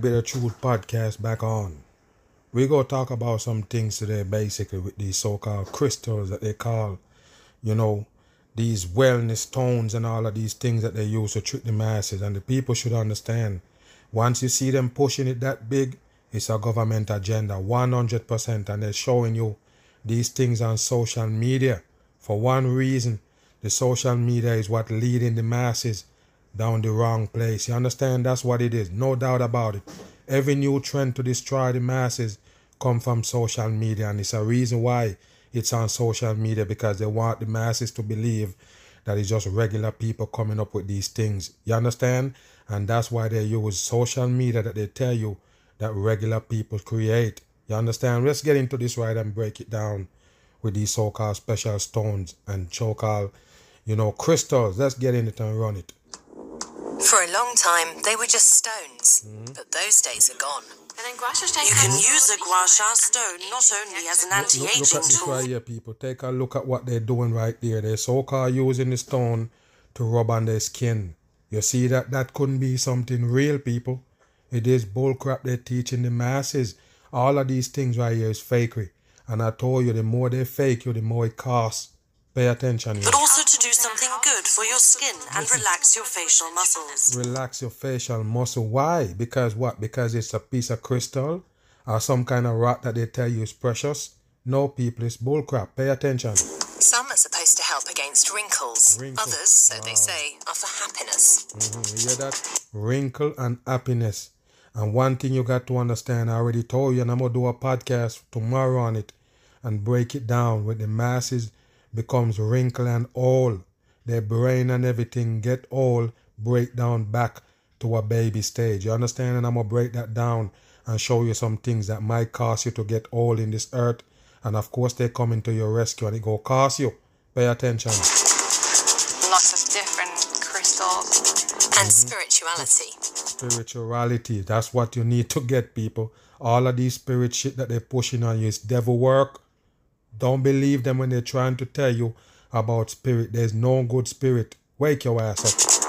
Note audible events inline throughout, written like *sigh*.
Bitter Truth podcast back on. We go talk about some things today, basically, with these so-called crystals that they call, you know, these wellness stones and all of these things that they use to trick the masses. And the people should understand. Once you see them pushing it that big, it's a government agenda, 100%. And they're showing you these things on social media. For one reason, the social media is what leading the masses down the wrong place. You understand? That's what it is. No doubt about it. Every new trend to destroy the masses come from social media, and it's a reason why it's on social media because they want the masses to believe that it's just regular people coming up with these things. You understand? And that's why they use social media that they tell you that regular people create. You understand? Let's get into this right and break it down with these so-called special stones and so-called, you know, crystals. Let's get in it and run it. For a long time, they were just stones, hmm. but those days are gone. You can use a gua sha stone not only as an anti-aging look at this tool, right here, people. Take a look at what they're doing right there. They're so-called using the stone to rub on their skin. You see that that couldn't be something real, people. It is bullcrap they're teaching the masses. All of these things right here is fakery. And I told you, the more they fake you, the more it costs. Pay attention. here. but also to do something good for your skin and relax your facial muscles. relax your facial muscle. Why? Because what? Because it's a piece of crystal or some kind of rock that they tell you is precious. No, people, it's bullcrap. Pay attention. Some are supposed to help against wrinkles. Wrinkles. Others, so they say, are for happiness. Mhm, You hear that? Wrinkle and happiness. And one thing you got to understand, I already told you, and I'm gonna do a podcast tomorrow on it and break it down with the masses becomes wrinkle and old. Their brain and everything get all break down back to a baby stage. You understand? And I'm gonna break that down and show you some things that might cause you to get old in this earth. And of course they coming to your rescue and it go cost you. Pay attention. lots of different crystals. And mm-hmm. spirituality. spirituality. That's what you need to get, people. All of these spirit shit that they're pushing on you is devil work. Don't believe them when they're trying to tell you about spirit. There's no good spirit. Wake your ass up.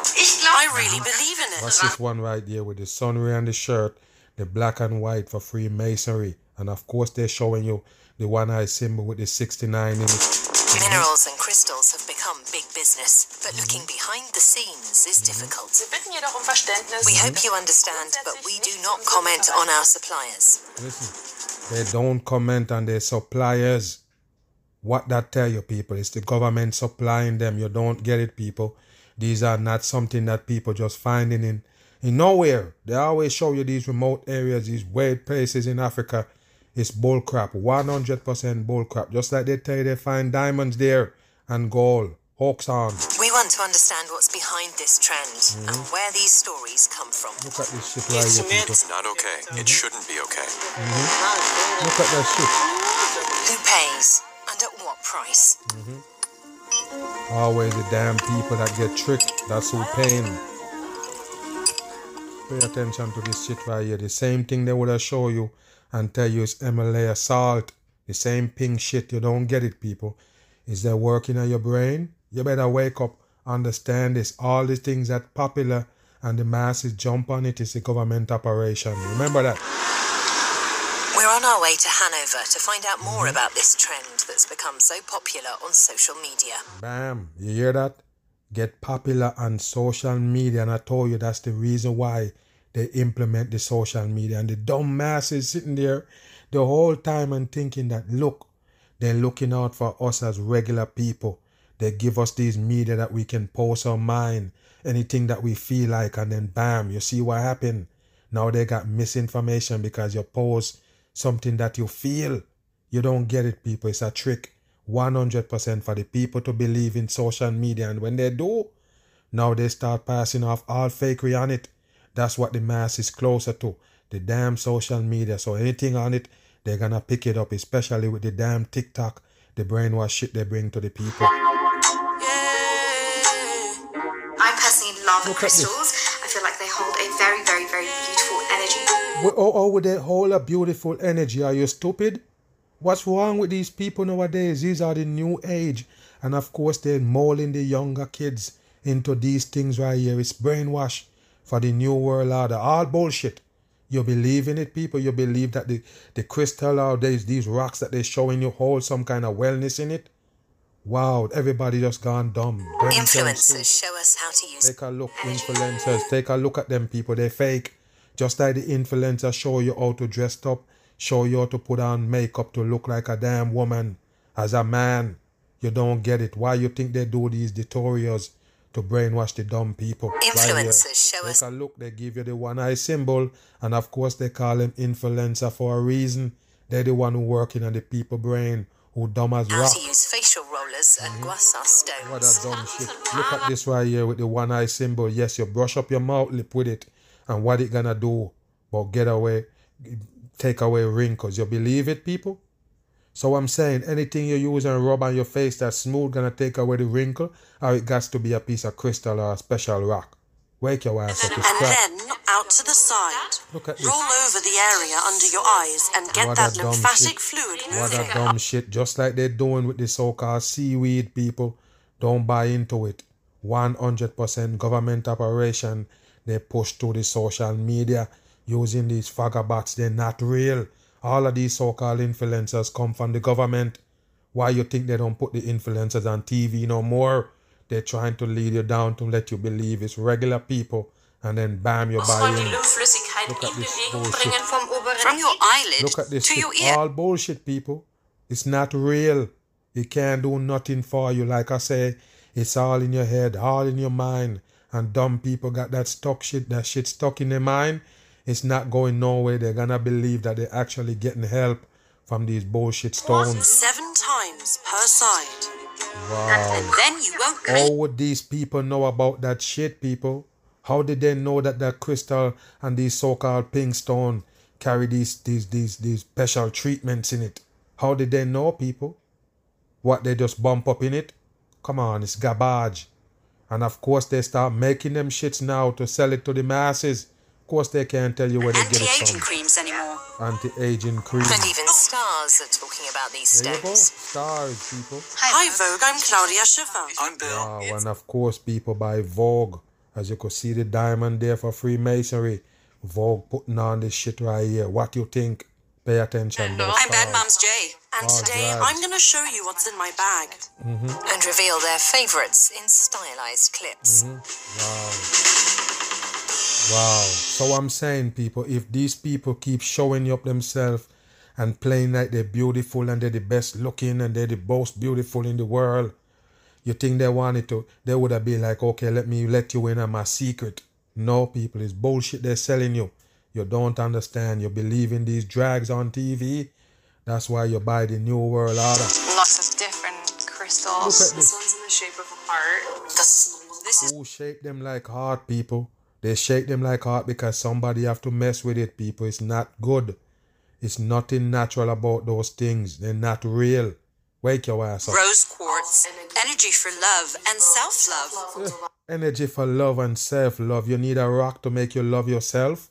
I really believe in it. What's this one right here with the sunray and the shirt, the black and white for Freemasonry? And of course, they're showing you the one eye symbol with the 69 in it. Minerals and crystals have become big business, but looking behind the scenes is difficult. Wir bitten jedoch um Verständnis. We hope you understand, but we do not comment on our suppliers. Listen, they don't comment on their suppliers. What that tell you, people? It's the government supplying them. You don't get it, people. These are not something that people just finding in in nowhere. They always show you these remote areas, these weird places in Africa. It's bullcrap, 100% bullcrap. Just like they tell you they find diamonds there and gold. Hawks on. We want to understand what's behind this trend and mm-hmm. where these stories come from. Look at this shit right here, people. It's not okay. It mm-hmm. shouldn't be okay. Mm-hmm. Look at that shit. Who pays and at what price? Mm-hmm. Always the damn people that get tricked. That's who paying. Pay attention to this shit right here. The same thing they would have show you and tell you it's Himalaya salt. The same pink shit. You don't get it, people. Is that working on your brain? You better wake up, understand this. All these things that popular and the masses jump on it is a government operation. Remember that. On our way to Hanover to find out more about this trend that's become so popular on social media. Bam. You hear that? Get popular on social media. And I told you that's the reason why they implement the social media. And the dumb masses sitting there the whole time and thinking that, look, they're looking out for us as regular people. They give us these media that we can post our mind, anything that we feel like, and then bam, you see what happened. Now they got misinformation because you post something that you feel. You don't get it, people. It's a trick. 100% for the people to believe in social media. And when they do, now they start passing off all fakery on it. That's what the mass is closer to. the damn social media. So anything on it, they're gonna pick it up, especially with the damn TikTok, the brainwash shit they bring to the people. Personally love Look crystals. I feel like they hold a very, very, very beautiful energy. Wh- Oh, oh, with that whole of beautiful energy, are you stupid? What's wrong with these people nowadays? These are the new age. And of course, they're molding the younger kids into these things right here. It's brainwash for the new world order. All bullshit. You believe in it, people? You believe that the, the crystal or these, these rocks that they're showing you hold some kind of wellness in it? Wow, everybody just gone dumb. Them Influencers show us how to use Take a look, influencers. Take a look at them people. They're fake. Just like the influencers show you how to dress up, show you how to put on makeup to look like a damn woman. As a man, you don't get it. Why you think they do these tutorials to brainwash the dumb people? Right. Influencers show Take us a look. They give you the one eye symbol, and of course they call them influencer for a reason. They're the one who working on the people brain, who dumb as rock. to use facial rollers and gua sha Mm-hmm. What stones. a dumb shit. Look at this right here with the one eye symbol. Yes, you brush up your mouth lip with it. And what it gonna do? But get away, take away wrinkles. You believe it, people? So I'm saying anything you use and rub on your face that's smooth gonna take away the wrinkle, or it got to be a piece of crystal or a special rock. Wake your ass up, And then out to the side. Look at this. Roll over the area under your eyes and get What that lymphatic shit. fluid What a moving. dumb shit. Just like they're doing with the so-called seaweed people. Don't buy into it. 100% government operation. They push to the social media using these vagabonds. They're not real. All of these so-called influencers come from the government. Why you think they don't put the influencers on TV no more? They're trying to lead you down to let you believe it's regular people and then bam, you buy in. Lymphflüssigkeit Look at this bullshit. bringen vom oberen From your eyelid Look at this to shit. your ear. All bullshit, people. It's not real. It can't do nothing for you. Like I say, it's all in your head, all in your mind. And dumb people got that stuck shit, that shit stuck in their mind. It's not going nowhere. They're gonna believe that they're actually getting help from these bullshit stones. Seven times per side. Wow. Then you won't How would these people know about that shit, people? How did they know that that crystal and these so-called pink stone carry these these these these special treatments in it? How did they know, people? What they just bump up in it? Come on, it's garbage. And of course they start making them shits now to sell it to the masses. Of course they can't tell you where they get it from. creams anymore. Anti-aging cream. And even stars are talking about these There you go. Stars, people. Hi Vogue, I'm Claudia Schiffer. I'm Bill. Wow, and of course, people buy Vogue. As you could see the diamond there for Freemasonry. Vogue putting on this shit right here. What you think? Pay attention. those I'm Bad stars. Moms Jay. And Oh, today God. I'm going to show you what's in my bag. Mm-hmm. And reveal their favourites in stylized clips. Mm-hmm. Wow. So I'm saying, people, if these people keep showing up themselves and playing like they're beautiful and they're the best looking and they're the most beautiful in the world, you think they wanted to, they would have been like, okay, let me let you in on my secret. No, people, it's bullshit they're selling you. You don't understand. You believe in these drags on TV. That's why you buy the New World Order. Lots of different Look crystals. at this. one's in the shape of a heart. This, this is Who shape them like heart, people? They shake them like heart because somebody have to mess with it, people. It's not good. It's nothing natural about those things. They're not real. Wake your ass up. rose quartz, energy for love and self-love. Energy for love and self love. You need a rock to make you love yourself.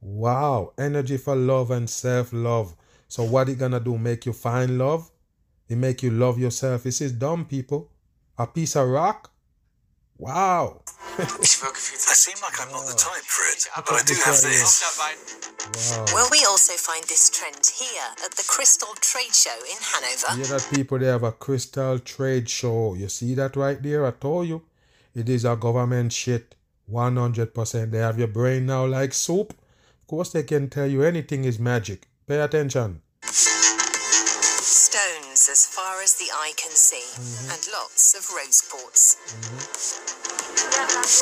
Wow. Energy for love and self love. So what it gonna do? Make you find love? It make you love yourself. This is dumb, people. A piece of rock? Wow. I seem like I'm not the type for it, but I do have this. Wow. Will we also find this trend here at the Crystal Trade Show in Hanover? Yeah, that people they have a crystal trade show. You see that right there? I told you. It is a government shit. 100%. They have your brain now like soup. Of course, they can tell you anything is magic. Pay attention. Stones as far as the eye can see, Mm-hmm. and lots of rose quartz.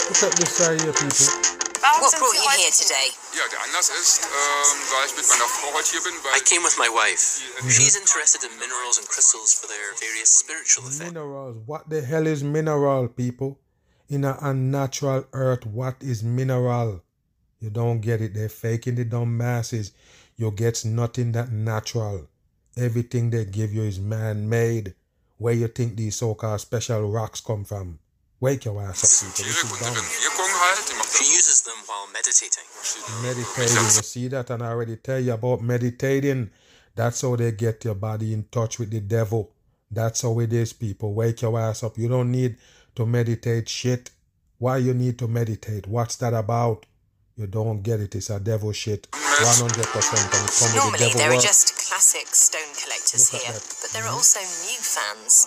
Look at this right here, people. What brought you here today? Ja, der Anlass ist, da ich mit meiner Frau heute hier bin, weil I came with my wife. Mm-hmm. She's interested in minerals and crystals for their various spiritual effects. Minerals. What the hell is mineral, people? In a unnatural earth, what is mineral? You don't get it. They're faking the dumb masses. You get nothing that natural. Everything they give you is man-made. Where you think these so-called special rocks come from? Wake your ass up, people. This is dumb. Wirkung halt. Die macht She uses them while meditating. Meditating, you see that, and I already tell you about meditating. That's how they get your body in touch with the devil. That's how it is, people. Wake your ass up. You don't need to meditate shit. Why you need to meditate? What's that about? You don't get it. It's a devil shit. 100% and it come with the Normally, devil there are just classic stone collectors Look at here, that. Mm-hmm. but there are also new fans.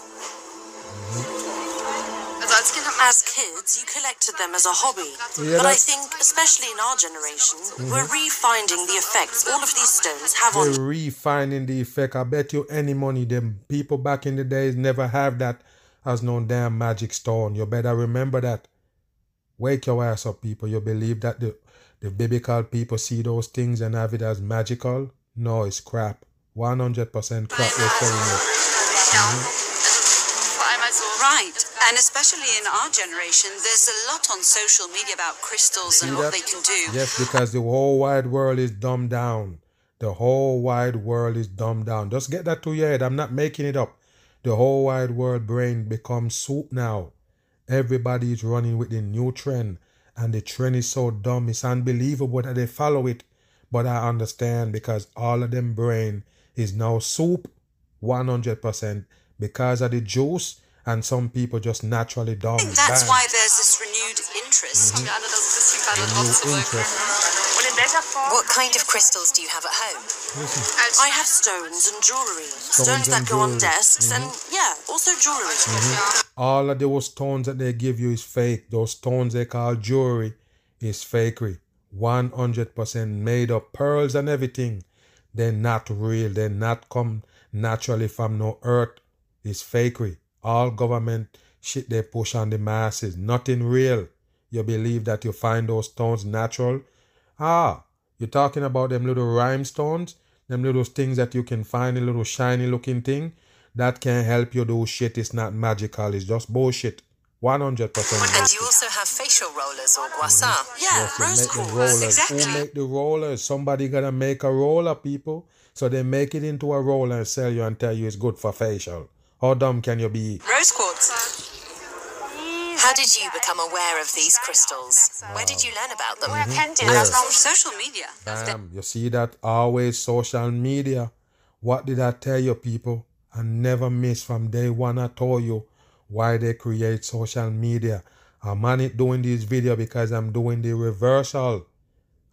Also als Kind haben As kids, you collected them as a hobby. Yeah, but I think, especially in our generation, we're refinding the effects all of these stones have on We're refining the effect. I bet you any money them people back in the days never have that as no damn magic stone. You better remember that. Wake your ass up, people. You believe that the the biblical people see those things and have it as magical? No, it's crap. 100% crap they're selling it. ja. Also vor allem als so Right, and especially in our generation, there's a lot on social media about crystals and what they can do. Yes, because the whole wide world is dumbed down. The whole wide world is dumbed down. Just get that to your head. I'm not making it up. The whole wide world brain becomes soup now. Everybody is running with the new trend, and the trend is so dumb. It's unbelievable that they follow it. But I understand because all of them brain is now soup, 100% because of the juice, and some people just naturally dumb. I think that's Bam. why there's this renewed interest. wir alle das ein bisschen gerade The drauf new zurück. interest. What kind of crystals do you have at home? I have stones and jewelry. Stones, and that go on desks, and mm-hmm. yeah, also jewelry. Mm-hmm. all of those stones that they give you is fake. Those stones they call jewelry is fakery. 100% made up. Pearls and everything. They're not real. They're not come naturally from no earth. It's fakery. All government shit they push on the masses. Nothing real. You believe that you find those stones natural? Ah, you're talking about them little rhinestones? Them little things that you can find, a little shiny looking thing? That can help you do shit. It's not magical. It's just bullshit. 100% And bullshit. you also have facial rollers or gua sha. Yeah, Yes, they rose make the quartz. rollers. exactly. Who make the rollers? Somebody gotta make a roller, people. So they make it into a roller and sell you and tell you it's good for facial. How dumb can you be? Rose quartz. How did you become aware of these crystals? Where did you learn about them? Woher kennt ihr Where? das? Warum Social media. Bam. You see that? Always social media. What did I tell you, people? I never miss from day one. I told you why they create social media. I'm on it doing this video because I'm doing the reversal.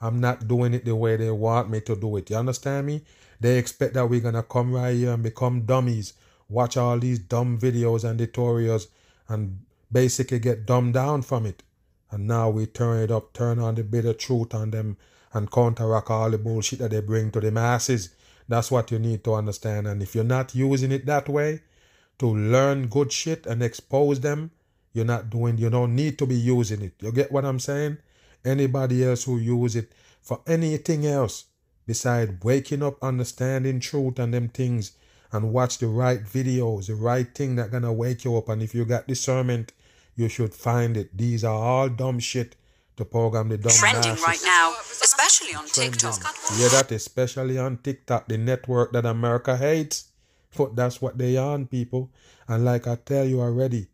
I'm not doing it the way they want me to do it. You understand me? They expect that we're gonna come right here and become dummies, watch all these dumb videos and tutorials, and basically get dumbed down from it. And now we turn it up, turn on the bitter truth on them, and counteract all the bullshit that they bring to the masses. That's what you need to understand. And if you're not using it that way to learn good shit and expose them, you're not doing. You don't need to be using it. You get what I'm saying? Anybody else who use it for anything else beside waking up, understanding truth and them things, and watch the right videos, the right thing that gonna wake you up. And if you got discernment, you should find it. These are all dumb shit to program the dumb Trending masses. right now, especially on Trending. TikTok. Yeah, that? Especially on TikTok, the network that America hates. But that's what they on, people. And like I tell you already,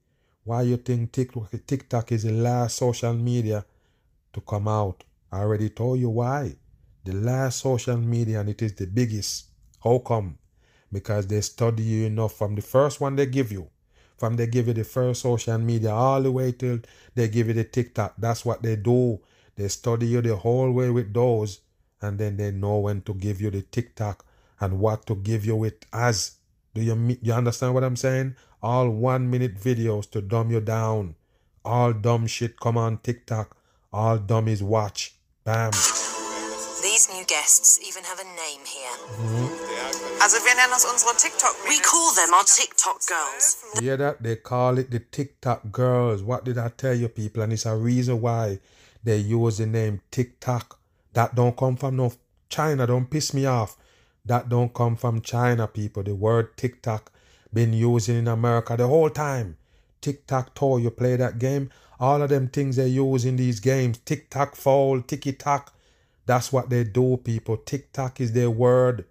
why you think TikTok, TikTok is the last social media to come out? I already told you why. The last social media and it is the biggest. How come? Because they study you enough from the first one they give you. From they give you the first social media all the way till they give you the TikTok. That's what they do. They study you the whole way with those, and then they know when to give you the TikTok and what to give you it as. Do you you understand what I'm saying? All one minute videos to dumb you down. All dumb shit come on TikTok. All dummies watch. Bam. These new guests even have a name here. Mm-hmm. Also wir nennen uns unsere tiktok We call them our TikTok girls. Yeah, that? They call it the TikTok girls. What did I tell you, people? And it's a reason why they use the name TikTok. That don't come from no China. Don't piss me off. That don't come from China, people. The word TikTok been used in America the whole time. TikTok tac toe, you play that game. All of them things they use in these games. Tic tac fall, ticky tack. That's what they do, people. Tic tac is their word.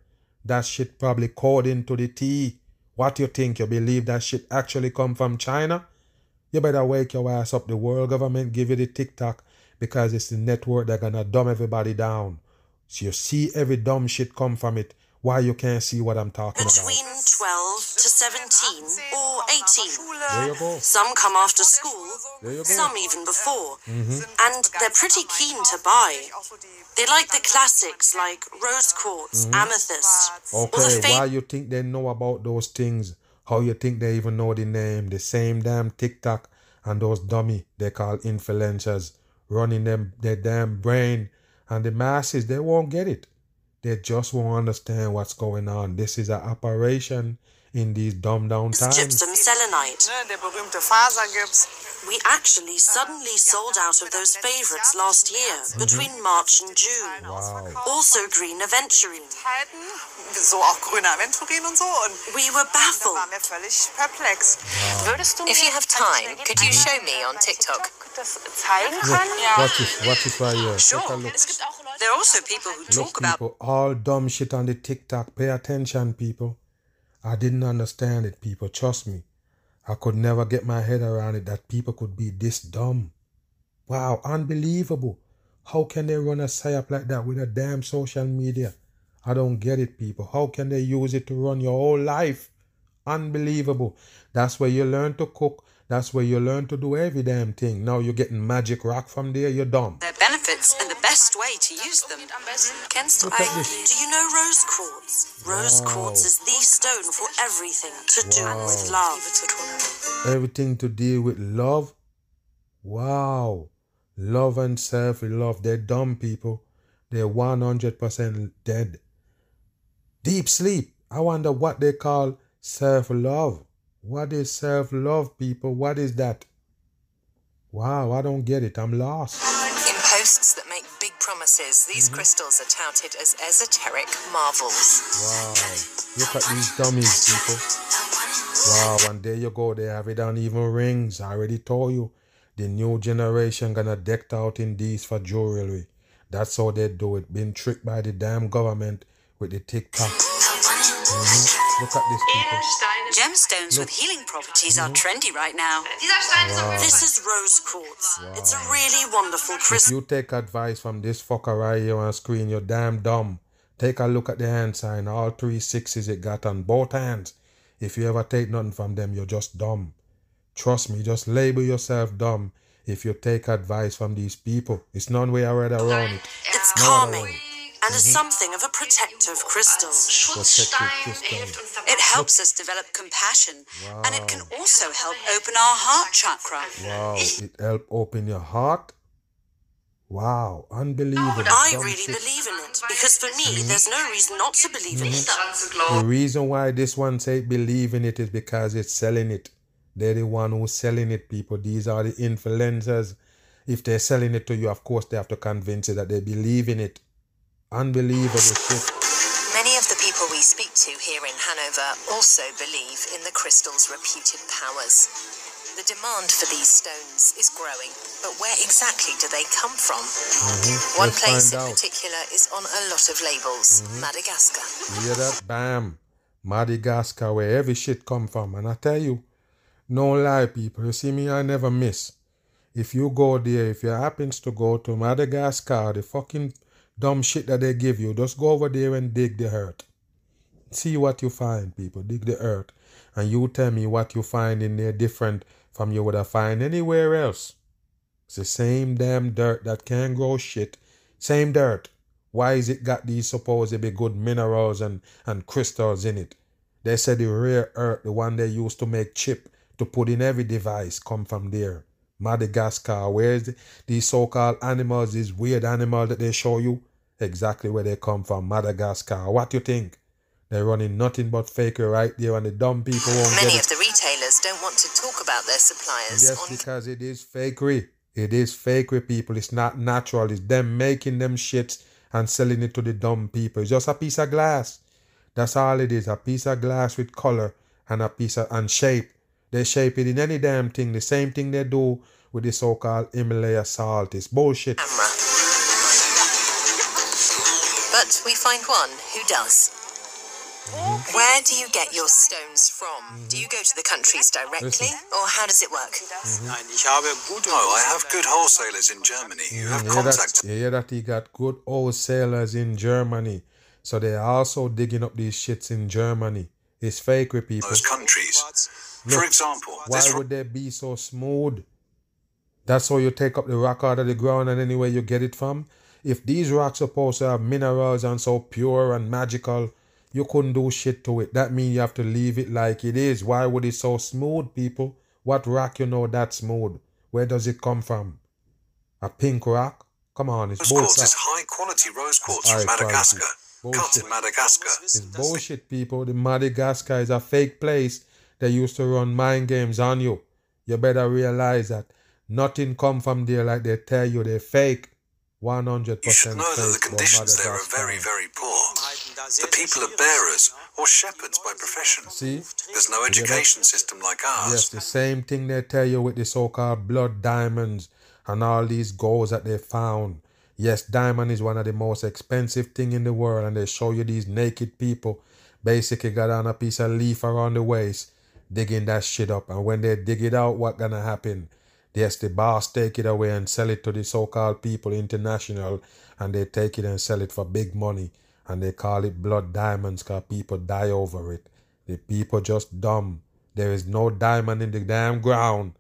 That shit probably coding into the T. What you think? You believe that shit actually come from China? You better wake your ass up. The world government give you the tic tac because it's the network that gonna dumb everybody down. So you see every dumb shit come from it. Why you can't see what I'm talking about. Between 12 to 17 or 18. There you go. Some come after school, There you go. some even before. Mhm. And they're pretty keen to buy. They like the classics like rose quartz, Mhm. amethyst, or the Okay, fake why you think they know about those things? How you think they even know the name? The same damn TikTok and those dummy they call influencers running them their damn brain and the masses they won't get it. They just won't understand what's going on. This is an operation in these dumb down times. gypsum selenite. Ne, der berühmte Fasergips. We actually suddenly sold out of those favorites last year, mhm. between March and June. Wow. Also green aventurine. So auch grüne Aventurin und so. Und we were baffled. Da waren wir völlig perplex. If you have time, could you show me on TikTok? Look, watch this, watch this right here. Take a look. There are also people who Look, talk about people, all dumb shit on the TikTok. Pay attention, people. I didn't understand it, people. Trust me. I could never get my head around it that people could be this dumb. Wow, unbelievable. How can they run a psyop like that with a damn social media? I don't get it, people. How can they use it to run your whole life? Unbelievable. That's where you learn to cook. That's where you learn to do every damn thing. Now you're getting magic rock from there. You're dumb. their benefits and the best way to use them. Kennst du Look at eigentlich? this. Do you know rose quartz? Rose Wow. quartz is the stone for everything to do Wow. with love. everything to deal with love. Wow. Love and self love. They're dumb people. They're 100% dead. Deep sleep. I wonder what they call self love. What is self love, people? What is that? Wow, I don't get it. I'm lost. In posts that make big promises, these Mm-hmm. crystals are touted as esoteric marvels. Wow. Look at these dummies, people. Wow, and there you go. They have it on even rings. I already told you. The new generation gonna decked out in these for jewelry. That's how they do it. Been tricked by the damn government with the TikTok. Mhm. Look at this, people. Gemstones with healing properties are trendy right now. Wow. This is rose quartz. It's a really wonderful If crystal. you take advice from this fucker right here on screen, you're damn dumb. Take a look at the hand sign. All three sixes it got on both hands. If you ever take nothing from them, you're just dumb. Trust me, just label yourself dumb if you take advice from these people. It's none way around around it. It's No, calming no. And is mm-hmm. something of a protective crystal. It helps us develop compassion and it can also help open our heart chakra. Wow, it help open your heart. Wow, unbelievable. I really believe in it because for me, mm-hmm. there's no reason not to believe in it. Mm-hmm. The reason why this one say believe in it is because it's selling it. They're the one who's selling it, people. These are the influencers. If they're selling it to you, of course they have to convince you that they believe in it. Unbelievable shit. Many of the people we speak to here in Hanover also believe in the crystal's reputed powers. The demand for these stones is growing, but where exactly do they come from? Mhm. One Let's place in out. particular is on a lot of labels Madagascar. You hear that? Bam. Madagascar, where every shit come from. And I tell you, no lie, people. You see me, I never miss. If you go there, if you happens to go to Madagascar, the fucking dumb shit that they give you, just go over there and dig the earth. See what you find, people. Dig the earth. And you tell me what you find in there different from you would have find anywhere else. It's the same damn dirt that can grow shit. Same dirt. Why is it got these supposedly good minerals and, and crystals in it? They said the rare earth, the one they used to make chip to put in every device, come from there. Madagascar, where's the, these so-called animals, these weird animals that they show you? Exactly where they come from, Madagascar. What you think? They're running nothing but fakery right there and the dumb people won't Many get of it. the retailers don't want to talk about their suppliers Yes, because it is fakery. It is fakery, people. It's not natural. It's them making them shits and selling it to the dumb people. It's just a piece of glass. That's all it is. A piece of glass with color and a piece of and shape. They shape it in any damn thing. The same thing they do with the so-called Himalaya salt. It's bullshit. camera. But we find one who does. Where do you get your stones from? Do you go to the countries directly, or how does it work? Mm-hmm. Nein, ich habe I have good wholesalers in Germany who have You hear, that, you hear that he got good wholesalers in Germany. So they're also digging up these shits in Germany. It's fake with people. those countries. Look, For example, Why would they be so smooth? That's how you take up the rock out of the ground and anywhere you get it from. If these rocks supposed to have minerals and so pure and magical, you couldn't do shit to it. That means you have to leave it like it is. Why would it so smooth, people? What rock you know that smooth? Where does it come from? A pink rock? Come on, it's rose quartz is high quality rose quartz from Madagascar, quality. cut in Madagascar. It's bullshit, people. The Madagascar is a fake place. They used to run mind games on you. You better realize that nothing come from there like they tell you. They're fake. 100% You should know that the conditions there are very, very poor. The people are bearers or shepherds by profession. See? There's no education system like ours. Yes, the same thing they tell you with the so-called blood diamonds and all these golds that they found. Yes, diamond is one of the most expensive thing in the world, and they show you these naked people basically got on a piece of leaf around the waist, digging that shit up. And when they dig it out, what gonna happen? Yes, the boss take it away and sell it to the so-called people international, and they take it and sell it for big money, and they call it blood diamonds because people die over it. The people just dumb. There is no diamond in the damn ground.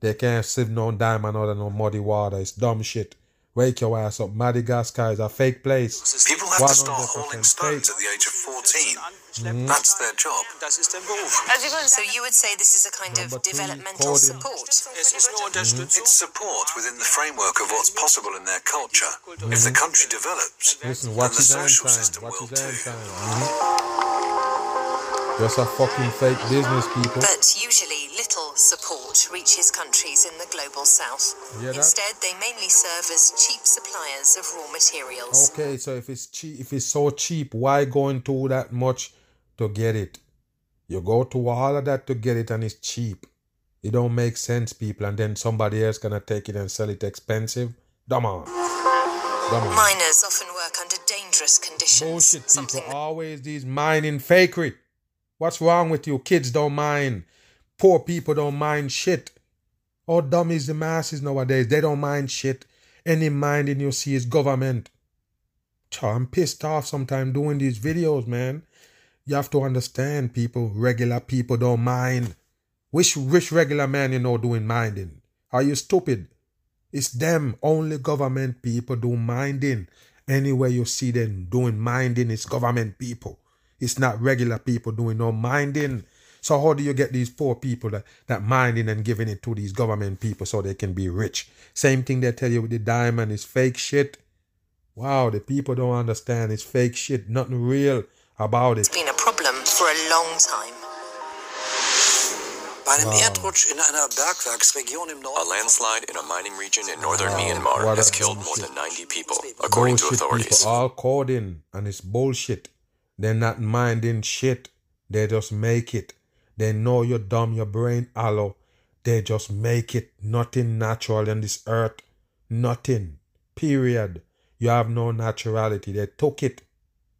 They can't sieve no diamond out of no muddy water. It's dumb shit. Wake your ass up. Madagascar is a fake place. People have to start 100% hauling stones fake. at the age of 14. Mm-hmm. That's their job. Das ist ein So you would say this is a kind Number of developmental coding. support. Es ist nur Unterstützung. It's support within the framework of what's possible in their culture. If the mm-hmm. country develops, Listen, then the social sign. system Watch will his hand too. Just a fucking fake business, people. But usually little support reaches countries in the global south. Instead, they mainly serve as cheap suppliers of raw materials. Okay, so if it's cheap, if it's so cheap, why going through that much to get it? You go to all of that to get it, and it's cheap. It don't make sense, people. And then somebody else gonna take it and sell it expensive. Come on, on. Miners often work under dangerous conditions. Bullshit, people. something Always these mining fakery. What's wrong with you? Kids don't mind. Poor people don't mind shit. All dumb is the masses nowadays. They don't mind shit. Any minding you see is government. I'm pissed off sometimes doing these videos, man. You have to understand, people. Regular people don't mind. Which rich regular man you know doing minding? Are you stupid? It's them. Only government people do minding. Anywhere you see them doing minding, it's government people. It's not regular people doing no minding. So how do you get these poor people that, that minding and giving it to these government people so they can be rich? Same thing they tell you with the diamond is fake shit. Wow, the people don't understand. It's fake shit. Nothing real about it. It's been a problem for a long time. Bei einem Wow. Erdrutsch in einer Bergwerksregion im A landslide in a mining region in northern Myanmar What has a killed more than 90 people, according to authorities. people all called in and it's bullshit they're not minding shit. They just make it. They know you're dumb your brain hollow. They just make it. Nothing natural in this earth. Nothing. Period. You have no naturality. They took it.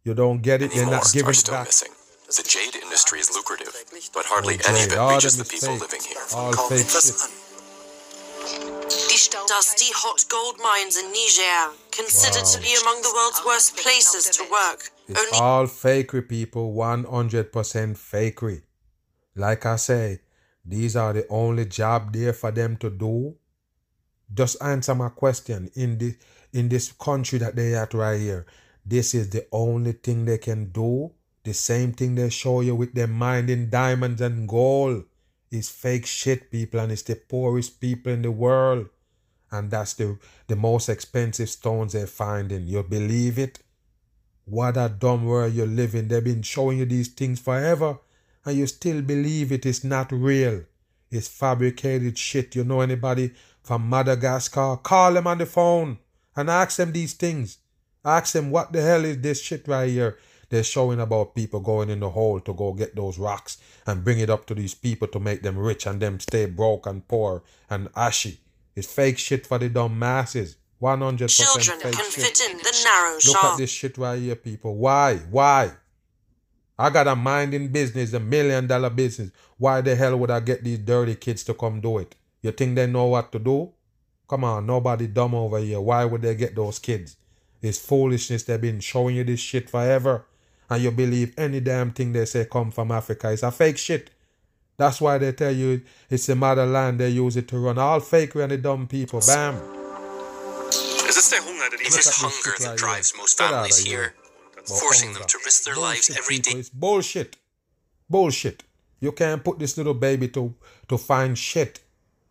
You don't get it. Many they're not giving are it still back. missing. The jade industry is lucrative, but hardly Oh, any jade. of it reaches them the is people living here. all kaum fake etwas shit. An. Dusty hot gold mines in Niger, considered to be among the world's worst places to work. It's Only all fakery, people. 100% fakery. Like I say, these are the only job there for them to do. Just answer my question. In this, in this country that they at right here, this is the only thing they can do. The same thing they show you with them mining diamonds and gold. It's fake shit, people, and it's the poorest people in the world. And that's the, the most expensive stones they're finding. You believe it? What a dumb world you're living. They've been showing you these things forever, and you still believe it is not real. It's fabricated shit. You know anybody from Madagascar? Call them on the phone and ask them these things. Ask them what the hell is this shit right here. They're showing about people going in the hole to go get those rocks and bring it up to these people to make them rich and them stay broke and poor and ashy. It's fake shit for the dumb masses. 100% Children fake can shit. fit in the narrow Look at this shit right here, people. Why? Why? I got a minding business, a million dollar business. Why the hell would I get these dirty kids to come do it? You think they know what to do? Come on, nobody dumb over here. Why would they get those kids? It's foolishness. They've been showing you this shit forever. And you believe any damn thing they say come from Africa. It's a fake shit. That's why they tell you it's the motherland. They use it to run. All fake and the dumb people. Bam. Ist der Hunger, der It is hunger that drives most families here, forcing them to risk their lives every day. It's bullshit. Bullshit. You can't put this little baby to to find shit.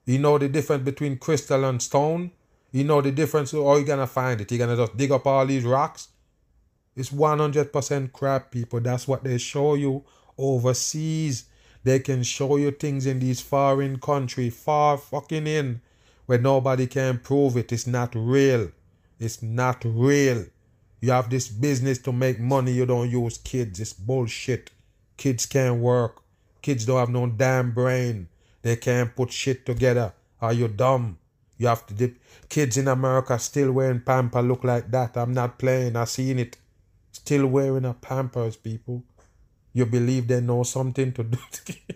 You know the difference between crystal and stone? You know the difference? Oh, or you're gonna find it? You're gonna just dig up all these rocks? It's 100% crap, people. That's what they show you overseas. They can show you things in these foreign country, far fucking in, where nobody can prove it. It's not real. It's not real. You have this business to make money. You don't use kids. It's bullshit. Kids can't work. Kids don't have no damn brain. They can't put shit together. Are you dumb? You have to dip. Kids in America still wearing pamper look like that. I'm not playing. I seen it. Still wearing a pampers, people. You believe they know something to do.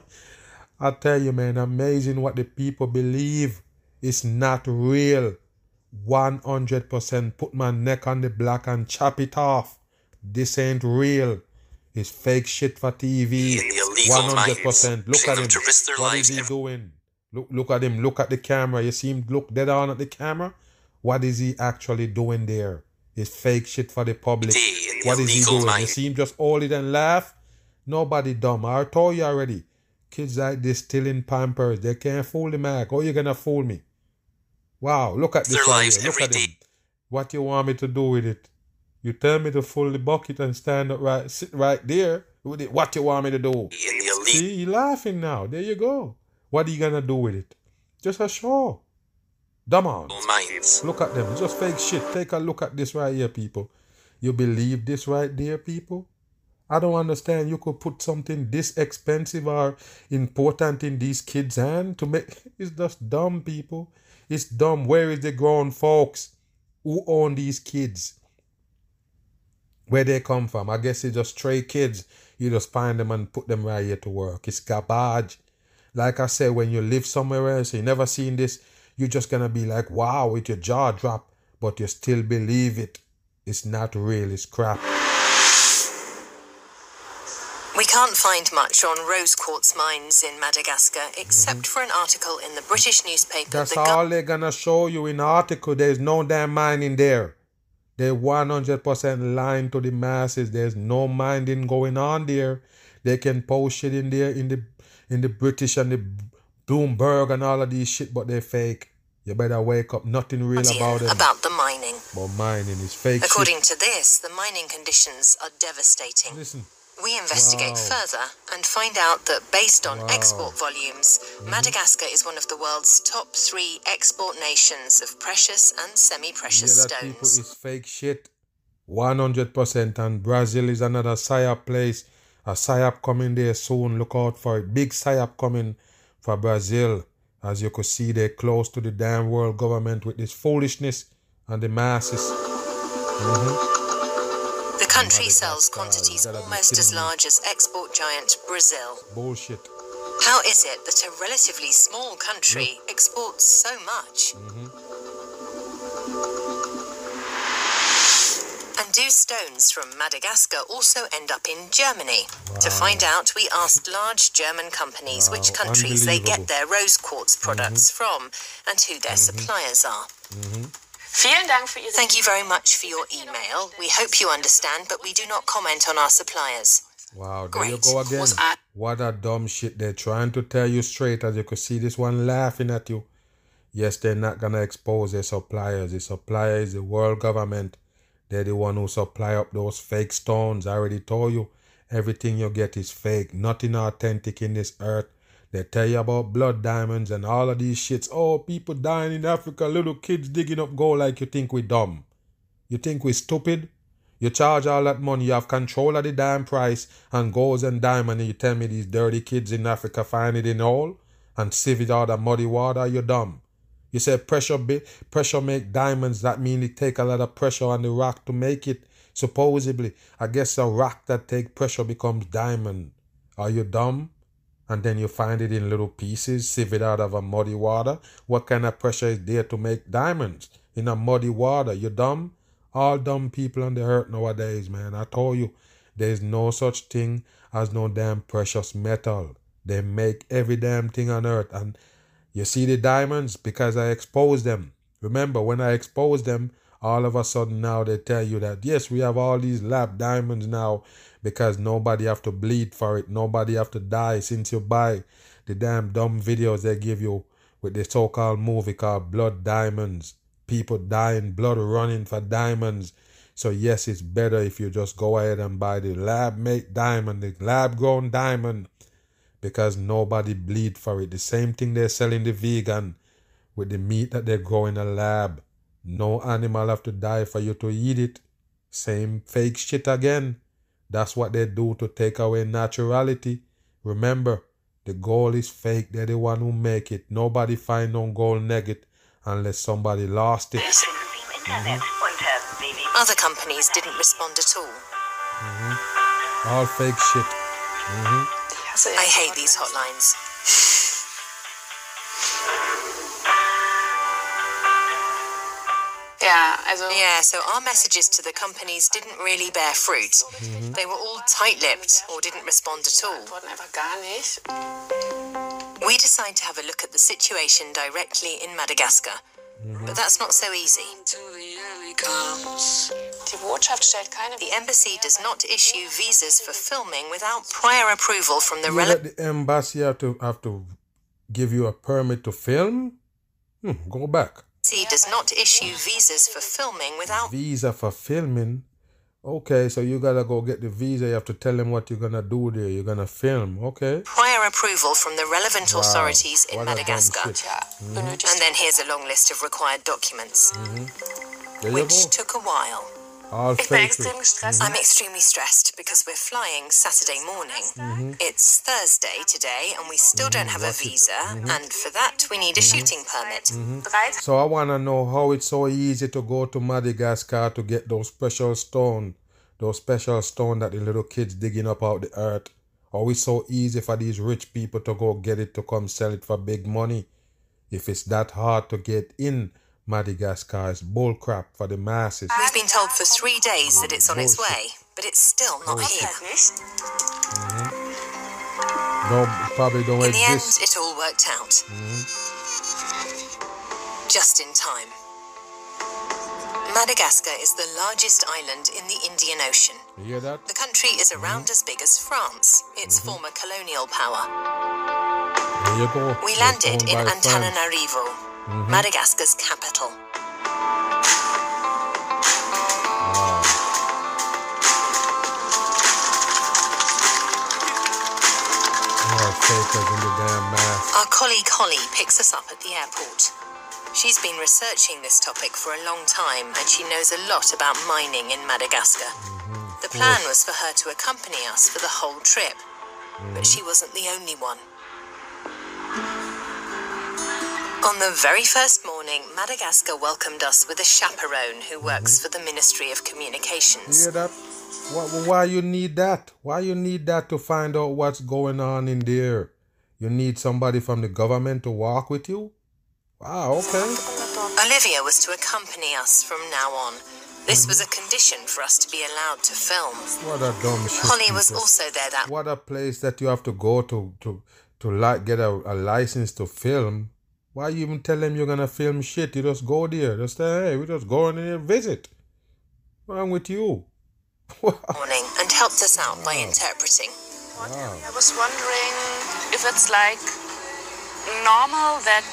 *laughs* I tell you, man, amazing what the people believe. It's not real. 100% put my neck on the block and chop it off. This ain't real. It's fake shit for TV. In the illegal 100%. Look at him. to risk their What is he doing? Look, look at him. Look at the camera. You see him look dead on at the camera? What is he actually doing there? It's fake shit for the public. What is he doing? You see him just hold it and laugh? Nobody dumb. I told you already. Kids like this stealing in pampers. They can't fool the mag. How you gonna fool me? Wow, look at this lives. Look at him. day. What you want me to do with it? You tell me to fill the bucket and stand up right, sit right there with it. What you want me to do? See, he laughing now. There you go. What are you gonna do with it? Just a show. Dumb on. Look at them. Just fake shit. Take a look at this right here, people. You believe this right there, people? I don't understand. You could put something this expensive or important in these kids' hand to make it's just dumb, people. It's dumb. Where is the grown folks who own these kids? Where they come from? I guess it's just stray kids. You just find them and put them right here to work. It's garbage. Like I said, when you live somewhere else, you never seen this, you're just gonna be like, wow, with your jaw drop, but you still believe it. It's not real, it's crap. We can't find much on rose quartz mines in Madagascar except for an article in the British newspaper Mm-hmm. That's The all they're gonna show you in the article. There's no damn mining there. They're 100% lying to the masses. There's no minding going on there. They can post shit in there in the in the British and the Bloomberg and all of these shit, but they're fake. You better wake up. Nothing real about it. about the mining. But mining is fake According shit. to this, the mining conditions are devastating. Listen, We investigate Wow. further and find out that based on Wow. export volumes, Madagascar is one of the world's top three export nations of precious and semi yeah, precious that people stones. is fake shit. 100%. And Brazil is another psyop place. A psyop coming there soon. Look out for it. Big psyop coming for Brazil. As you could see, they're close to the damn world government with this foolishness and the masses. Mhm. The country sells quantities you gotta be almost as large as export giant Brazil. Bullshit. How is it that a relatively small country exports so much? And do stones from Madagascar also end up in Germany? To find out, we asked large German companies which countries they get their rose quartz products from and who their suppliers are. Vielen Dank für Ihr Thank you very much for your email. We hope you understand, but we do not comment on our suppliers. Wow, there you Great. go again. What a dumb shit. They're trying to tell you straight as you could see this one laughing at you. Yes, they're not gonna expose their suppliers. The supplier is the world government. They're the one who supply up those fake stones. I already told you everything you get is fake. Nothing authentic in this earth. They tell you about blood diamonds and all of these shits. Oh, people dying in Africa, little kids digging up gold like you think we dumb. You think we stupid? You charge all that money, you have control of the damn price and golds and diamond, and you tell me these dirty kids in Africa find it in all and sieve it out of muddy water, you dumb. You say pressure be, pressure make diamonds. That means it take a lot of pressure on the rock to make it. Supposedly, I guess a rock that take pressure becomes diamond. Are you dumb? And then you find it in little pieces, sieve it out of a muddy water. What kind of pressure is there to make diamonds in a muddy water? You dumb? All dumb people on the earth nowadays, man. I told you, there's no such thing as no damn precious metal. They make every damn thing on earth. And you see the diamonds because I expose them. Remember, when I expose them, all of a sudden now they tell you that yes we have all these lab diamonds now because nobody have to bleed for it. Nobody have to die since you buy the damn dumb videos they give you with the so-called movie called blood diamonds. People dying blood running for diamonds. So yes it's better if you just go ahead and buy the lab made diamond the lab grown diamond because nobody bleed for it. The same thing they're selling the vegan with the meat that they grow in a lab. No animal have to die for you to eat it. Same fake shit again. That's what they do to take away naturality. Remember, the gold is fake. They're the one who make it. Nobody find no gold nugget unless somebody lost it. Mm-hmm. Other companies didn't respond at all. Mm-hmm. All fake shit. Mm-hmm. I hate these hotlines. *laughs* Yeah, also yeah, so our messages to the companies didn't really bear fruit. Mm-hmm. They were all tight-lipped or didn't respond at all. Antworten einfach gar nicht. We decided to have a look at the situation directly in Madagascar. But that's not so easy. Die Botschaft stellt keine The embassy does not issue visas for filming without prior approval from the You relevant. let the embassy have to have to give you a permit to film? Hmm, go back. Embassy does not issue visas for filming without Visa for filming. Okay, so you gotta go get the visa. You have to tell them what you're gonna do there. You're gonna film. Okay. prior approval from the relevant Wow, authorities in what Madagascar. shit. Mm-hmm. And then here's a long list of required documents, mm-hmm. you which took a while. All Ich bin fake. extrem gestresst. I'm extremely stressed because we're flying Saturday morning. Mm-hmm. It's Thursday today, and we still don't have a visa, Mm-hmm. and for that, we need a shooting permit. Drei So I wanna know how it's so easy to go to Madagascar to get those special stone, those special stone that the little kids digging up out the earth. How it's so easy for these rich people to go get it to come sell it for big money. If it's that hard to get in Madagascar, it's bull crap for the masses. We've been told for three days that it's on its way, but it's still not here. nicht. No, probably don't In the end, it all worked out. Mm-hmm. Just in time. Madagascar is the largest island in the Indian Ocean. You hear that? The country is mm-hmm. around as big as France, its former colonial power. There you go. We landed in by Antananarivo, Madagascar's capital. Oh, fakers in the damn mask. Our colleague Holly picks us up at the airport. She's been researching this topic for a long time and she knows a lot about mining in Madagascar. Mm-hmm. The plan was for her to accompany us for the whole trip, but mm-hmm. she wasn't the only one. On the very first morning, Madagascar welcomed us with a chaperone who works mm-hmm. for the Ministry of You Communications. hear that? Why, why you need that? Why you need that to find out what's going on in there? You need somebody from the government to walk with you? Wow, okay. Olivia was to accompany us from now on. This mm-hmm. was a condition for us to be allowed to film. What a dumb shit. Holly was also there that What a place that you have to go to to to like get a, a license to film. Why you even tell them you're gonna film shit? You just go there. Just say, hey, we just going in and visit. What's wrong with you? *laughs* morning and helped us out by interpreting. I was wondering if it's like normal that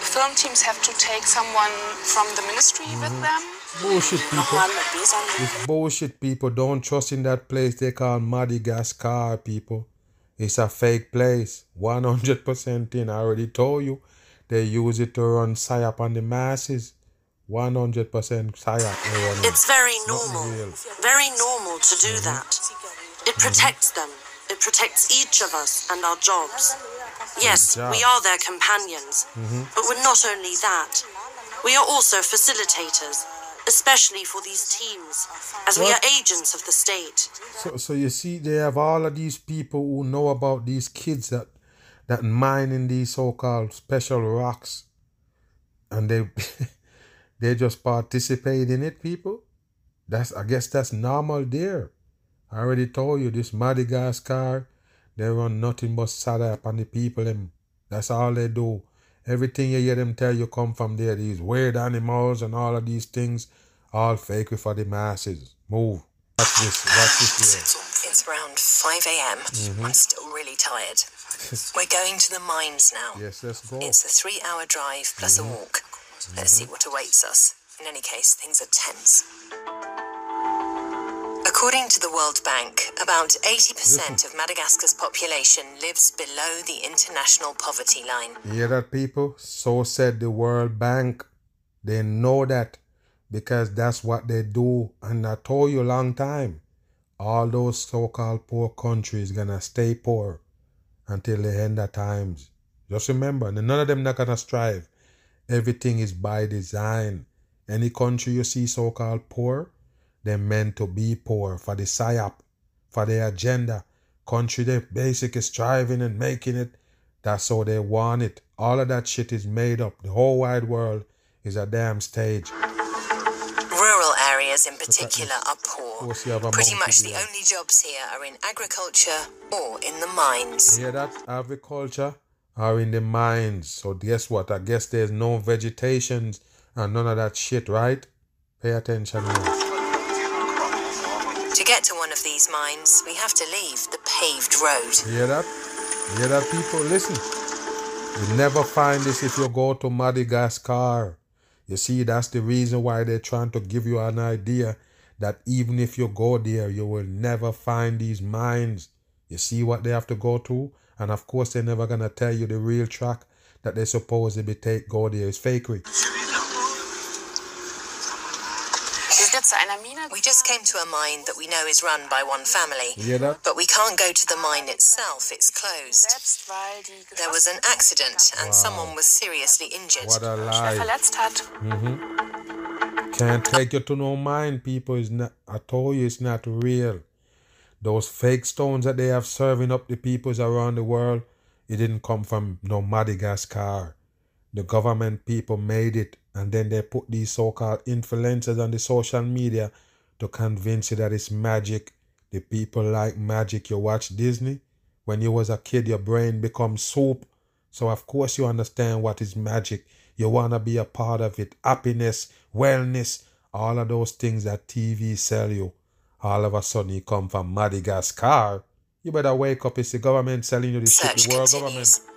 film teams have to take someone from the ministry with mm-hmm. them. Bullshit people. Nochmal mit Besern. It's bullshit, people. Don't trust in that place they call Madagascar, people. It's a fake place. 100% in. I already told you. They use it to run psyop on the masses. 100% psyop. they. It's very It's normal. real. Very normal to do mm-hmm. that. Mm-hmm. It protects them. It protects each of us and our jobs. Mm-hmm. Yes, we are their companions. Mm-hmm. But we're not only that. We are also facilitators, especially for these teams, as we are agents of the state. So, so you see, they have all of these people who know about these kids that that mining these so-called special rocks, and they *laughs* they just participate in it. People, that's I guess that's normal there. I already told you this Madagascar, they run nothing but satire upon the people. Them, that's all they do. Everything you hear them tell you come from there. These weird animals and all of these things, all fake for the masses. Move. Watch this. Watch this here. It's around 5 a.m. Mhm. I'm still really tired. *laughs* We're going to the mines now. Yes, let's go. It's a three hour drive plus a Mhm. walk. Let's see what awaits us. In any case, things are tense. According to the World Bank, about 80% *laughs* of Madagascar's population lives below the international poverty line. You hear that, people? So said the World Bank. They know that because that's what they do. And I told you a long time, all those so-called poor countries gonna stay poor until the end of times. Just remember, none of them not gonna strive. Everything is by design. Any country you see so-called poor, they're meant to be poor for the psyop, for their agenda. Country they basically striving and making it. That's how they want it. All of that shit is made up. The whole wide world is a damn stage. Areas in particular are poor. course you have a Pretty much the only jobs here are in agriculture or in the mines. You hear that? Agriculture are in the mines. So guess what? I guess there's no vegetation and none of that shit, right? Pay attention here. To get to one of these mines, we have to leave the paved road. You hear that? You hear that, people? Listen. You never find this if you go to Madagascar. You see, that's the reason why they're trying to give you an idea that even if you go there, you will never find these mines. You see what they have to go to? And of course, they're never going to tell you the real track that they supposedly take go there is fakery. We just came to a mine that we know is run by one family. You hear that? But we can't go to the mine itself, it's closed. There was an accident and Wow. someone was seriously injured. What a lie. hmm Can't take you to no mine, people. Is not. I told you, it's not real. Those fake stones that they have serving up the peoples around the world, it didn't come from no Madagascar. The government people made it, and then they put these so-called influencers on the social media to convince you that it's magic. The people like magic. You watch Disney. When you was a kid, your brain becomes soup. So of course you understand what is magic. You wanna be a part of it. Happiness, wellness, all of those things that TV sell you. All of a sudden you come from Madagascar. You better wake up. It's the government selling you. Search The world continues. government.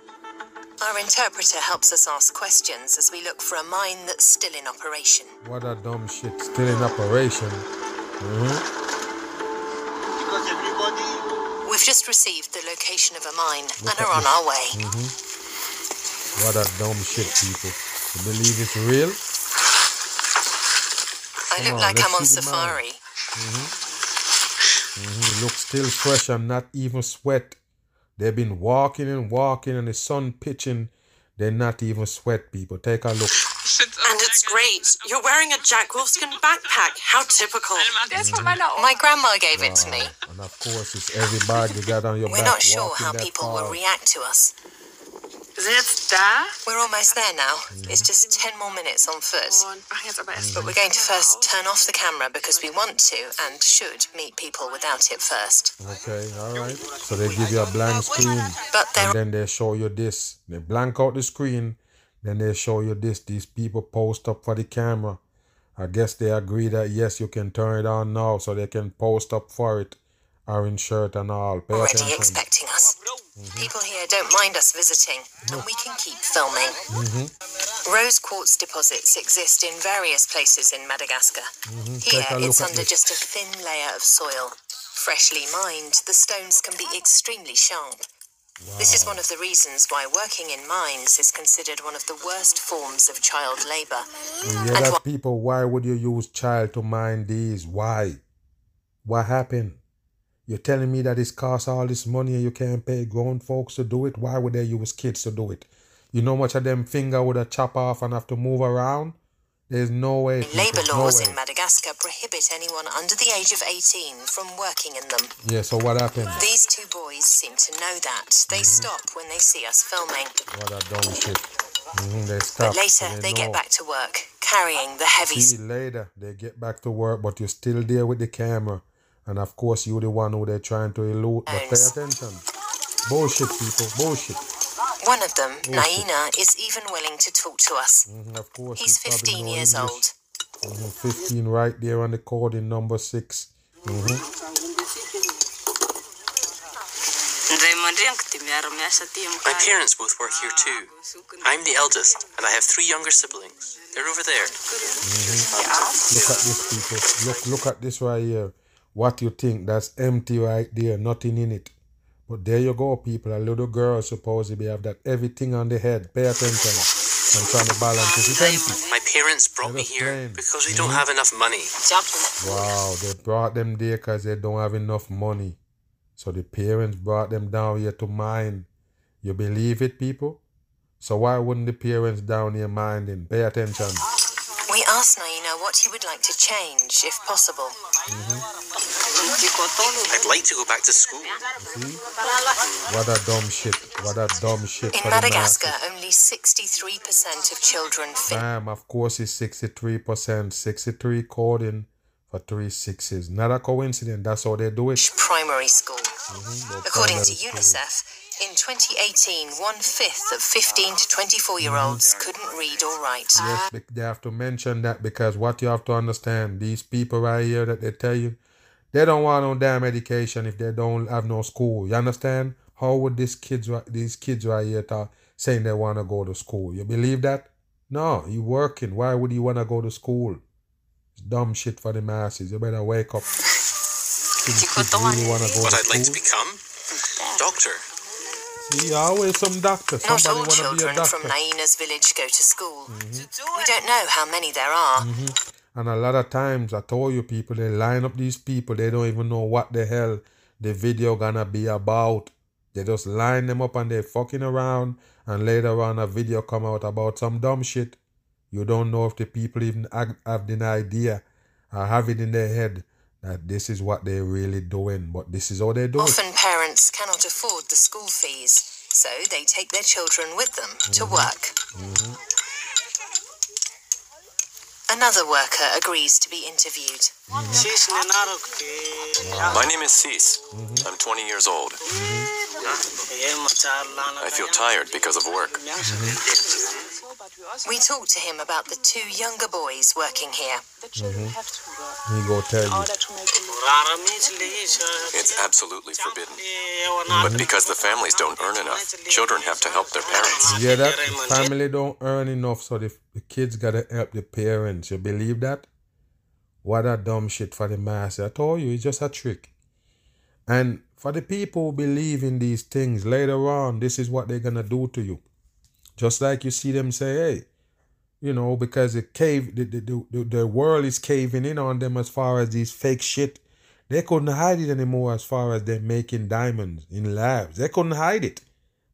Our interpreter helps us ask questions as we look for a mine that's still in operation. What a dumb shit. Still in operation. Mhm. We've just received the location of a mine and are on our way. Mhm. What a dumb shit, people. You believe it's real? I Come look on, like I'm on see the mine. safari. hmm hmm Look still fresh and not even sweat. They've been walking and walking and the sun pitching. They're not even sweat, people. Take a look. And it's great. You're wearing a Jack Wolfskin backpack. How typical. My grandma gave it to me. And of course, it's every bag you got on your We're back. not sure how people far. will react to us. We're almost there now. It's just 10 more minutes on foot. But we're going to first turn off the camera because we want to and should meet people without it first. Okay, all right. So they give you a blank screen, But and then they show you this. They blank out the screen, then they show you this. These people post up for the camera. I guess they agree that yes, you can turn it on now, so they can post up for it, orange shirt and all. Pay already attention. expecting us. People here don't mind us visiting, and we can keep filming. hmm Rose quartz deposits exist in various places in Madagascar. hmm Here, Take a look it's under just a thin layer of soil. Freshly mined, the stones can be extremely sharp. This is one of the reasons why working in mines is considered one of the worst forms of child labor. That people, why would you use child to mine these? Why? What happened? You're telling me that it costs all this money and you can't pay grown folks to do it? Why would they use kids to do it? You know much of them finger would have chop off and have to move around? There's no way. Labour laws no in Madagascar prohibit anyone under the age of 18 from working in them. Yeah, so what happened? These two boys seem to know that. They Mm-hmm. stop when they see us filming. What a dumb shit. hmm they stop. But later, so they get back to work, carrying the heavy See, later they get back to work, but you're still there with the camera. And of course, you're the one who they're trying to elude. But pay attention. Bullshit, people. Bullshit. One of them, Oh, Naina, is even willing to talk to us. Mhm, Of course. He's you probably 15 years English. old. Mhm, 15 right there on the code in number 6 Mhm. My parents both work here too. I'm the eldest, and I have three younger siblings. They're over there. Look at this, people. Look, look at this right here. What you think? That's empty right there. Nothing in it. But there you go, people. A little girl supposedly have that everything on the head. Pay attention. I'm trying to balance it. It's empty. My parents brought me here because we don't mm-hmm. have enough money. Wow, they brought them there because they don't have enough money. So the parents brought them down here to mine. You believe it, people? So why wouldn't the parents down here minding? Pay attention. We asked Naina what he would like to change, if possible. Mm-hmm. I'd like to go back to school. See? What a dumb shit. What a dumb shit. In Madagascar, only 63% of children fin- Bam, of course it's 63%. 63 coding for three sixes. Not a coincidence. That's how they do it. primary school. Mm-hmm. Go According to UNICEF, school. UNICEF, in 2018, one fifth of 15 to 24 year olds mm. couldn't read or write. Yes, they have to mention that because what you have to understand, these people right here that they tell you, they don't want no damn education if they don't have no school. You understand? How would these kids, these kids right here, talk, saying they want to go to school? You believe that? No, you working. Why would you want to go to school? It's dumb shit for the masses. You better wake up. *laughs* These kids really want to go What to I'd like to become? Doctor. See, always some doctor. Not Somebody all want to be a children from Naina's village go to school. Mm-hmm. We don't know how many there are. Mm-hmm. And a lot of times, I told you people, they line up these people, they don't even know what the hell the video gonna be about. They just line them up and they fucking around, and later on a video come out about some dumb shit. You don't know if the people even ag- have the idea or have it in their head that this is what they're really doing, but this is how they do it. Often parents cannot afford the school fees, so they take their children with them to mm-hmm. work. Mm-hmm. Another worker agrees to be interviewed. Mm-hmm. My name is Cease. I'm 20 years old. I feel tired because of work. We talked to him about the two younger boys working here. Mm-hmm. He go tell you. It's absolutely forbidden. But because the families don't earn enough, children have to help their parents. Yeah, that family don't earn enough, so the, the kids gotta help the parents. You believe that? What a dumb shit for the mass. I told you, it's just a trick. And for the people who believe in these things, later on, this is what they're gonna do to you. Just like you see them say, hey, you know, because the cave, the, the, the, the world is caving in on them as far as these fake shit. They couldn't hide it anymore as far as they're making diamonds in labs. They couldn't hide it.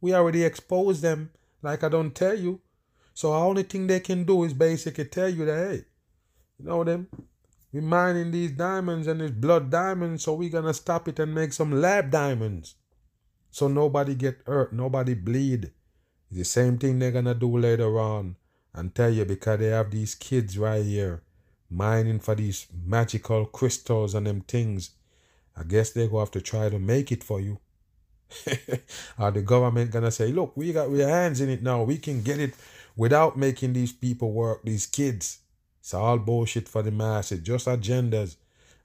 We already exposed them, like I don't tell you. So the only thing they can do is basically tell you that, hey, you know them, we mining these diamonds and it's blood diamonds, so we're gonna stop it and make some lab diamonds. So nobody get hurt, nobody bleed. The same thing they're gonna do later on and tell you because they have these kids right here mining for these magical crystals and them things. I guess they're gonna have to try to make it for you. *laughs* Are the government gonna say, look, we got our hands in it now. We can get it without making these people work, these kids. It's all bullshit for the masses, just agendas.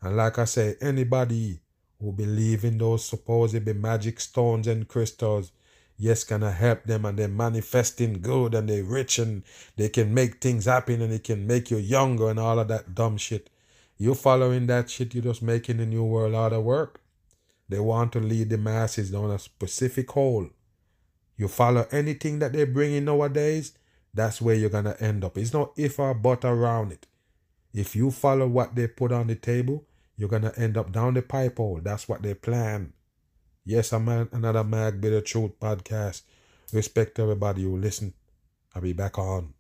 And like I say, anybody who believe in those supposedly magic stones and crystals, yes, can I help them and they're manifesting good and they're rich and they can make things happen and it can make you younger and all of that dumb shit. You following that shit, you're just making the new world out of work. They want to lead the masses down a specific hole. You follow anything that they bring in nowadays, that's where you're gonna end up. It's not if or but around it. If you follow what they put on the table, you're gonna end up down the pipe hole. That's what they plan. Yes, I'm at another Mag Bitter Truth podcast. Respect everybody who listen. I'll be back on.